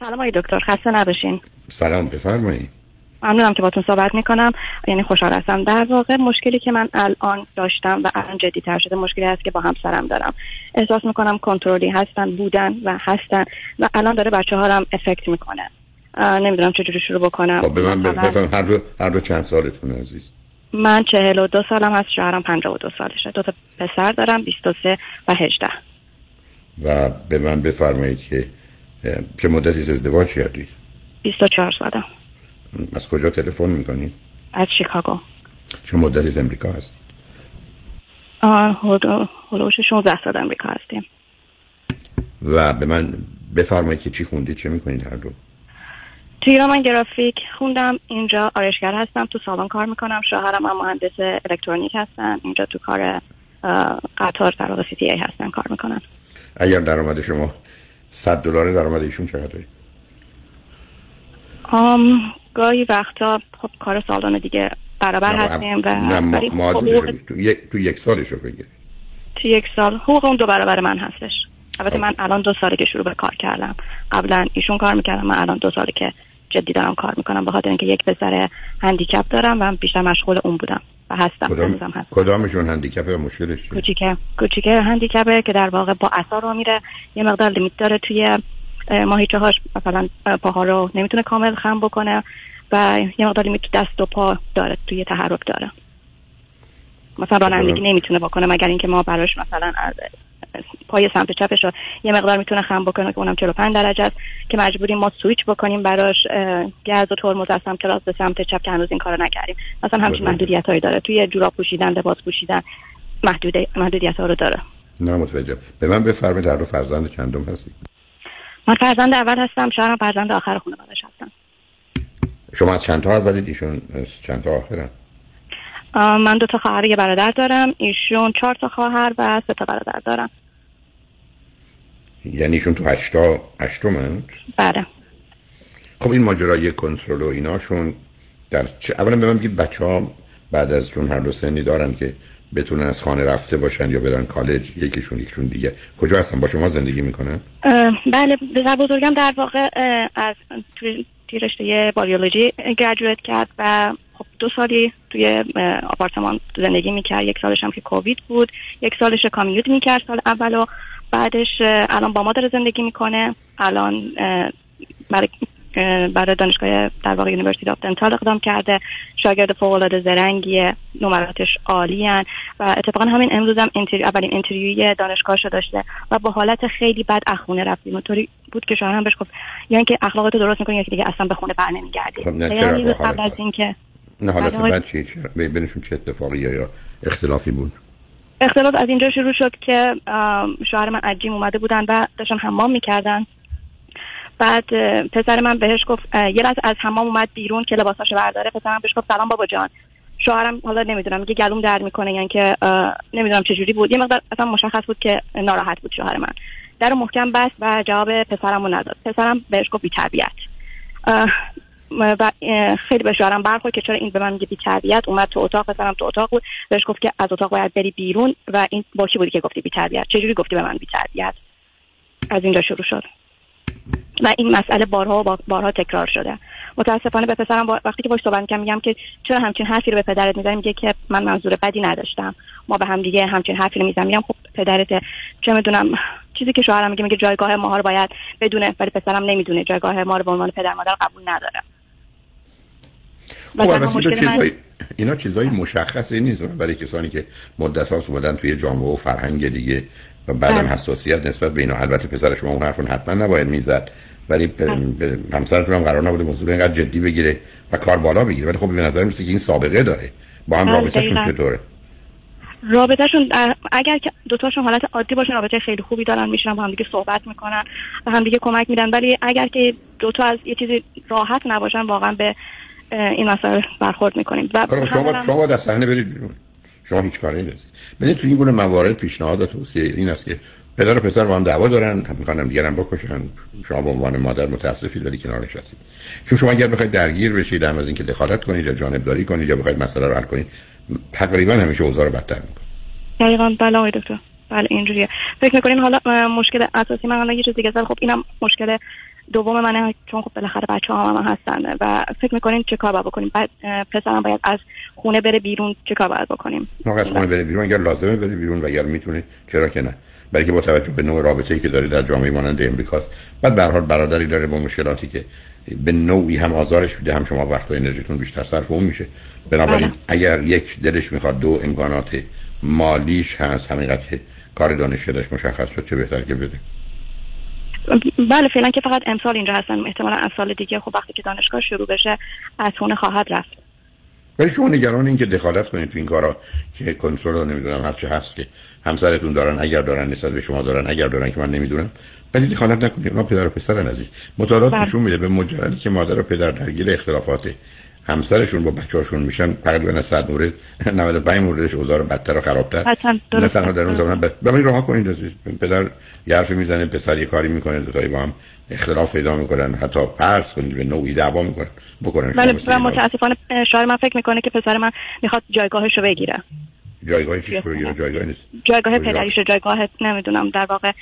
سلام آقای دکتر خسته نباشین. سلام بفرمایید ممنونم که باتون صحبت می‌کنم. یعنی خوشحال هستم. در واقع مشکلی که من الان داشتم و الان جدی تر شده مشکلی هست که با همسرم دارم. احساس می‌کنم کنترلی هستن بودن و هستن و الان داره بچه ها هم افکت می‌کنه. نمی‌دونم چجوری شروع بکنم. خب به من بفهم هر دو, هر دو چند سالتون عزیز؟ من چهل و دو سالم هست شوهرم پنجاه و دو سالشه. دو تا پسر دارم بیست و سه و هجده. و به من بفرمایید که چه مدتی ازدواج کردید بیست و چهار سالم از کجا تلفن می‌کنید از شیکاگو. چه مدتی از امریکا هست هلوش 16 سال امریکا هستیم. و به من بفرمایید که چی خوندید چه می‌کنید هر دو توی ایران من گرافیک خوندم اینجا آرشگر هستم تو سالن کار می‌کنم شوهرم هم مهندس الکترونیک هستن اینجا تو کار قطار در واقع سی ای هستن کار می‌کنن. اگر درآمد شما 100 دلار درآمد ایشون چقدره؟ آم گاهی وقتا خب کار سالانه دیگه برابر هستیم و نه ما, خب تو, یک تو یک سالشو بگیر تو یک سال. حقوق اون دو برابر من هستش. البته من الان دو ساله که شروع به کار کردم. قبلا ایشون کار می‌کردم من الان دو ساله که جدی دارم کار می‌کنم به خاطر اینکه یک پسر هندیکپ دارم و بیشتر مشغول اون بودم و هستم کدام هستم. کدامشون هندیکپ مشکلش کوچیکه. کوچیکه هندیکپه که در واقع با اثر رو میره یه مقدار لیمیت داره توی ماهیچه هاش مثلا پاها رو نمی‌تونه کامل خم بکنه و یه مقدار لیمیت دست و پا داره توی تحرک داره. مثلا رانندگی نمی‌تونه بکنه مگر اینکه ما براش مثلا پای سمت چپش رو یه مقدار می‌تونه خم بکنه که اونم 45 درجه است که مجبوریم ما سویچ بکنیم براش گاز و ترمز از سمت راست به سمت چپ که هنوز این کارو نکردیم. مثلا همچین محدودیت هایی داره. توی جوراب پوشیدن لباس پوشیدن محدود محدودیت ها رو داره. نه متوجه. به من بفرمایید در رو فرزند چندم هستی؟ من فرزند اول هستم شوهرم فرزند آخر خانواده‌اش هستم شما از چند تا اولید؟ ایشون از چند تا آخرن؟ من دو تا خواهر یه برادر دارم. ایشون چهار تا خواهر و سه تا برادر دارم. یعنی ایشون تو هشتا هشتمند بله. خب این ماجرای کنترل و ایناشون در چه اولا به من بگید بچه ها بعد از چون هر دو سنی دارن که بتونن از خانه رفته باشن یا برن کالج یکیشون یکیشون دیگه. کجا هستن؟ با شما زندگی می‌کنن؟ بله به بزرگم در واقع از توی رشته باریولوژی گرجویت کرد و دو سالی توی آپارتمان زندگی می‌کرد. یک سالش هم که کووید بود. یک سالش commute می‌کرد سال اول و بعدش الان با ما داره زندگی می‌کنه. الان برای برای دانشگاه در واقع University of Dental اقدام کرده. شاگرد فوق العاده زرنگی نمراتش عالی و اتفاقا همین امروز هم inter... اولین interview ی دانشگاهش داشته. و با حالت خیلی بد از خونه رفتیم. اونطوری بود که شوهرم بهش گفت یعنی که اخلاقت درست می‌کنی یکی دیگه اصلا به خونه بر نمیگردی خب یعنی قبل از اینکه نه حالا بعد چی بینشون چه اتفاقی یا اختلافی بود؟ اختلاف از اینجا شروع شد که شوهر من عجیم اومده بودن و داشتن حمام می‌کردن. بعد پسر من بهش گفت یه لحظه از حمام اومد بیرون که لباساشو برداره. پسرم بهش گفت سلام بابا جان. شوهرم حالا نمی‌دونم میگه گلوم درد می‌کنه یعنی که نمی‌دونم چه جوری بود. یه مقدار اصلا مشخص بود که ناراحت بود شوهر من. در محکم بست و جواب پسرم رو نداد. پسرم بهش گفت بی و خیلی به شوهرم برخورد که چرا این به من میگه بی تربیت اومد تو اتاق پسرم تو اتاق بود. بهش گفت که از اتاق باید بری بیرون و این با کی بودی که گفتی بی تربیت چه جوری گفتی به من بی تربیت از اینجا شروع شد. و این مسئله بارها و بارها تکرار شده. متاسفانه به پسرم وقتی که باش صحبت می‌کنم میگم که چرا همچین حرفی رو به پدرت می‌زنی؟ میگه که من منظور بدی نداشتم. ما به هم دیگه همچین حرفی رو می‌زنم میگم خب پدرت چه می‌دونم چیزی که شوهرم میگه میگه جایگاه ما رو باید بدونه ولی پسرم نمی‌دونه. جایگاه ما رو به عنوان پدر مادر قبول نداره. خب چیزای... اینا چیزای مشخصی نیست برای کسانی که مدت هاست اومدن توی جامعه و فرهنگ دیگه و بعدم بله. حساسیت نسبت به اینا. البته پسر شما اون حرفون حتما نباید می‌زد ولی بله. همسرتون هم قرار نبوده موضوع اینقدر جدی بگیره و کار بالا بگیره. ولی خب به نظر میسه که این سابقه داره. با هم رابطهشون چطوره؟ رابطهشون اگر که دوتاشون حالت عادی باشن رابطه خیلی خوبی دارن میشن با هم دیگه صحبت می‌کنن و هم دیگه کمک میدن. ولی اگر که دوتا از یه چیزی راحت نباشن واقعا به این مسائل برخورد می‌کنیم. و شما شما در صحنه برید بیرون. شما هیچ کاری نیست. ببینید تو این گونه موارد پیشنهاد توصیه این است که پدر و پسر با هم دعوا دارن می‌خوان دیگران بکشن. شما به عنوان مادر متاسفید ولی کنار نشستید. چون شما اگر بخواید درگیر بشید هم از اینکه دخالت کنید یا جانبداری کنید یا بخواید مسئله رو حل کنید تقریبا همیشه اوضاع رو بدتر می‌کنه. دقیقاً. بله آقای دکتر. بله اینجوریه. فکر می‌کنین حالا مشکل اساسی من الان یه چیز دیگه خب اینم مشکل دوم من چون خب بالاخره بچه ها هم هستن و فکر می‌کنین چه کار باید بکنیم؟ بعد پسرم باید از خونه بره بیرون چه کار باید بکنیم؟ از خونه بره بیرون اگر لازمه بره بیرون و اگر می‌تونه چرا که نه؟ بلکه با توجه به نوع رابطه ای که داره در جامعه مانند امریکاست. بعد به حال برادری داره با مشکلاتی که به نوعی هم آزارش میده هم شما وقت و انرژیتون بیشتر صرف اون میشه. بنابراین بله. اگر یک دلش می‌خواد دو امکانات مالیش هست همینقدر که کار دانشگاهش مشخص شد چه بهتر که بده. بله فعلا که فقط امسال اینجا هستن. احتمالا از سال دیگه خب وقتی که دانشگاه شروع بشه از خونه خواهد رفت. ولی شما نگران این که دخالت کنید تو این کارا که کنترل رو نمی‌دونم چه هست که همسرتون دارن اگر دارن نسبت به شما دارن اگر دارن که من نمی‌دونم. ولی دخالت نکنید. اونا پدر و پسرن عزیز. مطالعات بله. نشون میده به مجردی که مادر و پدر درگیر اختلافات همسرشون با بچه‌هاشون میشن تقریبا از 100 مورد 95 موردش اوضاع بدتر و خرابتر. نه تنها در اون زمان به این راه کنید پدر یه حرفی می‌زنه پسر یه کاری می‌کنه دو تایی با هم اختلاف پیدا می‌کنن حتی پرس کنید به نوعی دعوا می‌کنن بکنن. و متاسفانه شاعر من فکر می‌کنه که پسر من می‌خواد جایگاهش رو بگیره. جایگاه بگیره جایگاه نیست. جایگاه پدریش جایگاه نمی‌دونم در واقع.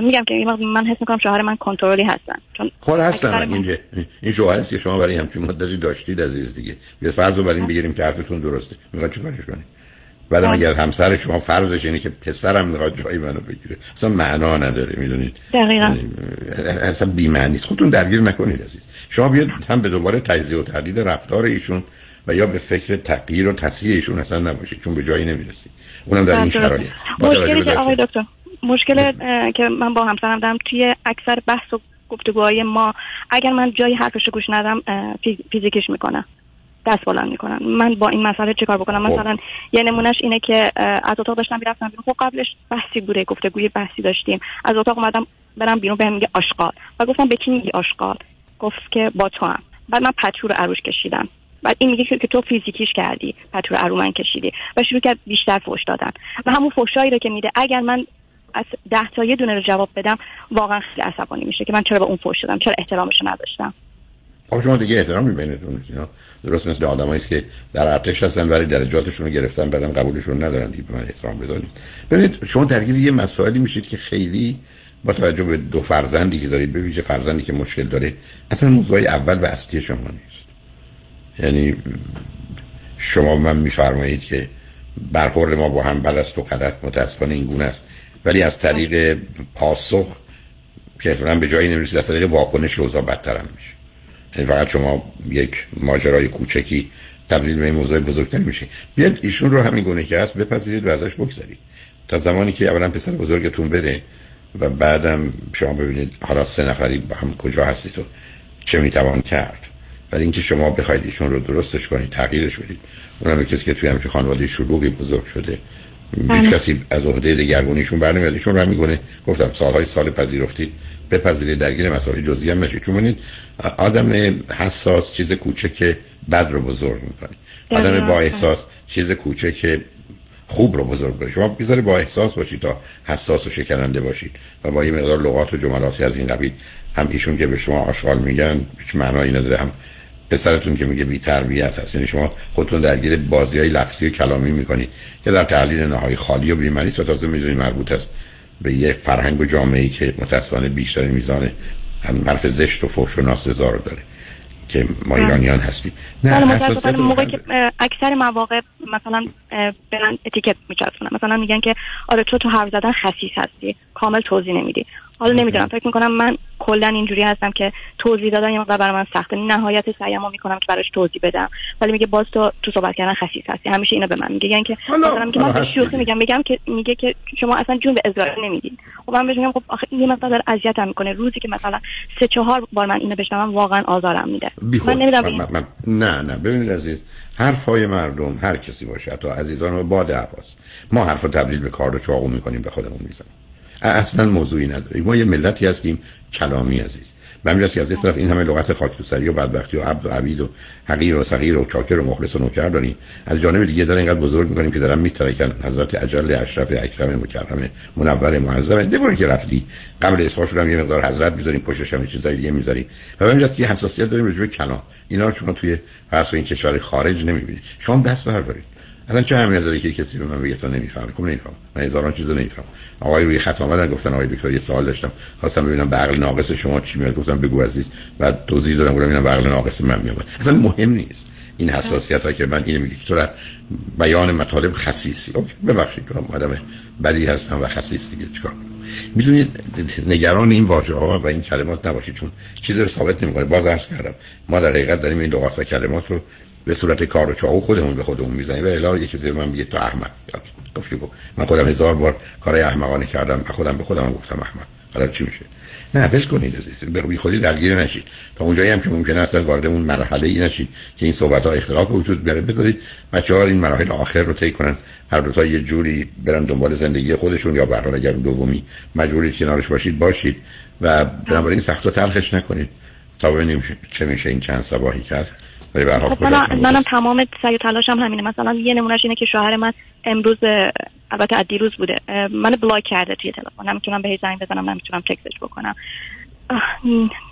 میگم که من حس می‌کنم شوهر من کنترلی هستن. چون خود خب، هستن. اینجا این شوهر که شما برای همچین مدتی داشتید عزیز دیگه. بیا فرض رو بریم بگیریم که حرفتون درسته. می‌خواد چیکارش کنی بعد اگر همسر شما فرضش اینه که پسرم می‌خواد جای منو بگیره. اصلا معنا نداره می‌دونید؟ دقیقاً. اصلا بی معنی خودتون درگیر نکنید عزیز. شما بیاد هم به دوباره تجزیه و تحلیل رفتار ایشون و یا به فکر تغییر و تصحیح ایشون اصلا نباشید چون به جایی نمی‌رسید اونم در این شرایط. مشکلی که آقای دکتر مشکل که من با همسرم دارم توی اکثر بحث و گفتگوهای ما اگر من جایی حرفش گوش ندم فیزیکش می‌کنه دست بلند می‌کنن من با این مسئله چیکار بکنم؟ خب. مثلا یه نمونهش اینه که از اتاق داشتم می‌رفتم بیرون. خب قبلش بحثی بوده گفتگوی بحثی داشتیم. از اتاق اومدم برم بیرون بهم میگه آشغال. و گفتم به کی میگی آشغال؟ گفت که با تو هم بعد من پتو رو عروش کشیدم. بعد این میگه که تو فیزیکیش کردی پتو رو من کشیدی. و شروع کرد بیشتر فوش دادن. و همون فوشایی رو که میده اگر من از ده تا یه دونه رو جواب بدم واقعا خیلی عصبانی میشه که من چرا به اون فوش دادم؟ چرا احترامش نداشتم؟ خب شما دیگه احترامی بینتون درست مثل آدمایی است که در ارتش هستن ولی درجاتشون رو گرفتن بعدم قبولشون ندارن. دیگه به من احترام بذارید. ببینید شما درگیر یه مسائلی میشید که خیلی با توجه به دو فرزندی که دارید به فرزندی که مشکل داره اصلا موضوع اول و اصلی شما نیست. یعنی شما من میفرمایید که برخورد ما با هم بلست و غلط متاسفانه این گونه است. ولی از طریق پاسخ که به جایی نمی‌رسید از طریق واکنش بدتر هم میشه. یعنی فقط شما یک ماجرای کوچکی تبدیل به موضوع بزرگتر میشه. بیاد ایشون رو همین گونه که هست بپذیرید و ازش بگذارید تا زمانی که اولا پسر بزرگتون بره و بعدم شما ببینید حالا سه نفری با هم کجا هستید و چه می‌توان کرد. ولی اینکه شما بخواید ایشون رو درستش کنید تغییرش بدید اونم کسی که توی همچین خانواده شلوغی بزرگ شده هیچ بله. کسی از عهده دگرگونیشون برنمیاد. ایشون رو گفتم سالهای سال پذیرفتید بپذیرید درگیر مسائل جزئی هم نشید. چون ببینید آدم حساس چیز کوچک بد رو بزرگ می‌کنه. آدم با احساس چیز کوچک خوب رو بزرگ کنه شما بیزاره با احساس باشید تا حساس و شکننده باشید و با یه مقدار لغات و جملاتی از این قبیل هم ایشون که به شما آشغال میگن هیچ معنایی نداره هم پسرتون که میگه بی تربیت هست. یعنی شما خودتون درگیر بازی های لفظی و کلامی می‌کنید که در تحلیل نهایی خالی و بیمنی و تازه می‌دونید مربوط است به یه فرهنگ و جامعه ای که متاسفانه بیشتر میزان هم حرف زشت و فحش و ناسزا رو داره که ما. ایرانیان هستیم. نه بله، موقعی که اکثر مواقع مثلا برن اتیکت میچسبونن. مثلا میگن که آره تو تو حرف زدن خسیس هستی. کامل توضیح نمیدی. حالا نمی‌دونم فکر می‌کنم من کلا اینجوری هستم که توضیح دادن یه مقدار برای من سخته. نهایت سعیمو می‌کنم که براش توضیح بدم. ولی میگه باز تو تو صحبت کردن خسیس هستی. همیشه اینو به من میگه. یعنی که مثلا میگه من شوخی میگم. میگم که میگه که شما اصلا جون به ازرائیل نمیدین. خب من بهش میگم خب آخه یه مقدار داره اذیتم می‌کنه. روزی که مثلا سه چهار بار من اینو بشنوم واقعا آزارم میده. من نمی‌دونم من, من, نه نه. ببینید عزیز حرفای مردم هر کسی باشه. تا عزیزان و باد عباس. ما حرف تبدیل به کار و چاقو می‌کنیم به خودمون می‌زنیم. اصلا موضوعی نداریم. ما یه ملتی هستیم کلامی عزیز. همین که از این طرف این همه لغت خاک تو سری و بدبختی و عبد و عبید و حقیر و صغیر و چاکر و مخلص و نوکر داریم. از جانب دیگه دارن اینقدر بزرگ می‌کنیم که دارن میترکن. حضرت اجل اشرف اکرم مکرم منور معظم. دبوری که رفتی قبل اسمش هم یه مقدار حضرت می‌ذاریم پشتش هم چیزای دیگه می‌ذاریم. و همین که حساسیت داریم به کلام. اینا رو شما توی فرض این کشور خارج نمی‌بینید. شما دست بردارید. الان چه اهمیت داره که کسی به من بگه تو نمی‌فهمی؟ خب نمیفهم من هزاران چیزو نمیفهم آقای روی خط آمدن گفتن آقای دکتر یه سوال داشتم. خواستم ببینم به عقل ناقص شما چی میاد. گفتم بگو عزیز. بعد توضیح دادم گفتم اینم به عقل ناقص من میاد. اصلا مهم نیست. این حساسیت ها که من اینو میگه که تو بیان مطالب خصیصی. اوکی ببخشید. تو آدم بدی هستم و خصیص دیگه. چیکار می‌دونید نگران این واژه ها و این کلمات نباشید چون چیزی رو ثابت نمی‌کنه. باز عرض کردم ما در حقیقت داریم این لغات و کلمات رو به صورت کار و چاقو خودمون به خودمون می‌زنیم. و الا یکی چیزی من میگه تو احمق گفتی من خودم هزار بار کارهای احمقانه کردم. خودم به خودم گفتم احمق حالا چی میشه؟ نه ول کنید عزیز. به خودی درگیر نشید. تا اونجایی هم که ممکنه اصلا وارد اون مرحله ای نشید که این صحبت ها اختلاف وجود بیاره. بذارید بچه ها این مراحل آخر رو طی کنن. هر دو تا یه جوری برن دنبال زندگی خودشون یا به اگر دومی. مجبورید کنارش باشید باشید. و بنابراین سخت و تلخش نکنید. تا ببینیم چه میشه این چند صباحی که هست. ولی به خب من منم تمام سعی و تلاشم همینه. مثلا یه نمونهش اینه که شوهر من امروز البته از دیروز بوده. من بلاک کرده توی تلفن. نمی‌تونم بهش زنگ بزنم نمی‌تونم تکستش بکنم.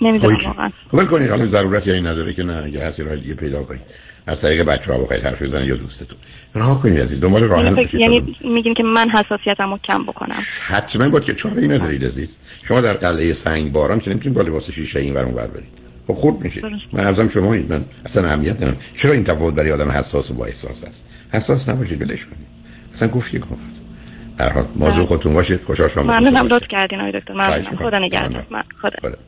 نمی‌دونم واقعا. خب کنید. حالا ضرورت این نداره که نه اگه هستی راه دیگه پیدا کنید. از طریق بچه ها بخواید حرف بزنید یا دوستتون. راه کنید عزیز. دنبال راه یعنی, یعنی میگین که من حساسیتمو کم بکنم. حتما باید که چاره ای ندارید عزیز. شما در قلعه سنگ باران که نمی‌تونید با لباس شیشه این ور اون ور برید. خب خورد میشه. من ازم شما من اصلا اهمیت ندارم. چرا این تفاوت برای آدم حساس و با احساس است؟ حساس نباشید بلش کنید. اصلا گفت یک گفت. هر حال موضوع خودتون باشید. خوشحال شما ممنونم لطف کردین آقای دکتر. ممنونم. خدا نگهدار. خدا.